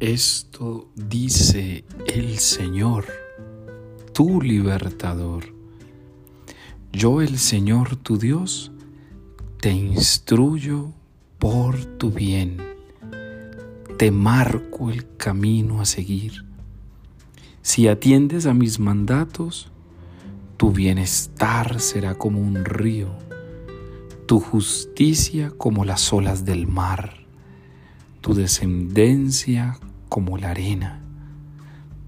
Esto dice el Señor, tu libertador. Yo el Señor tu Dios, te instruyo por tu bien, te marco el camino a seguir. Si atiendes a mis mandatos, tu bienestar será como un río, tu justicia como las olas del mar, tu descendencia como la arena,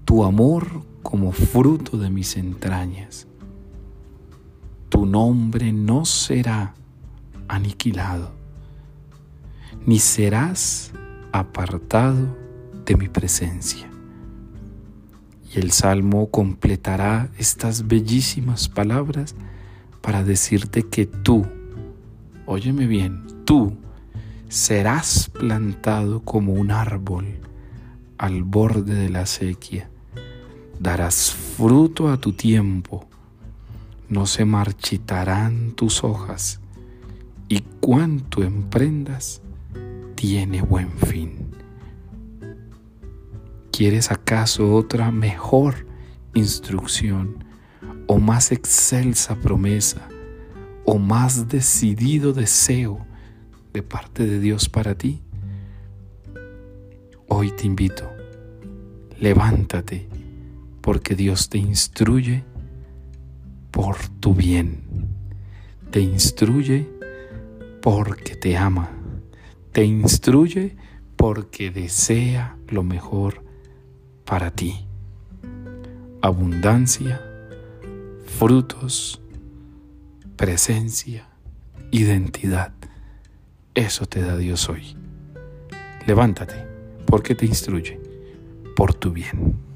tu amor como fruto de mis entrañas. Tu nombre no será aniquilado, ni serás apartado de mi presencia. Y el Salmo completará estas bellísimas palabras para decirte que tú, óyeme bien, tú serás plantado como un árbol al borde de la sequía. Darás fruto a tu tiempo, no se marchitarán tus hojas, y cuanto emprendas tiene buen fin. ¿Quieres acaso otra mejor instrucción o más excelsa promesa o más decidido deseo de parte de Dios para ti? Hoy te invito, levántate, porque Dios te instruye por tu bien. Te instruye porque te ama. Te instruye porque desea lo mejor para ti. Abundancia, frutos, presencia, identidad. Eso te da Dios hoy. Levántate porque te instruye por tu bien.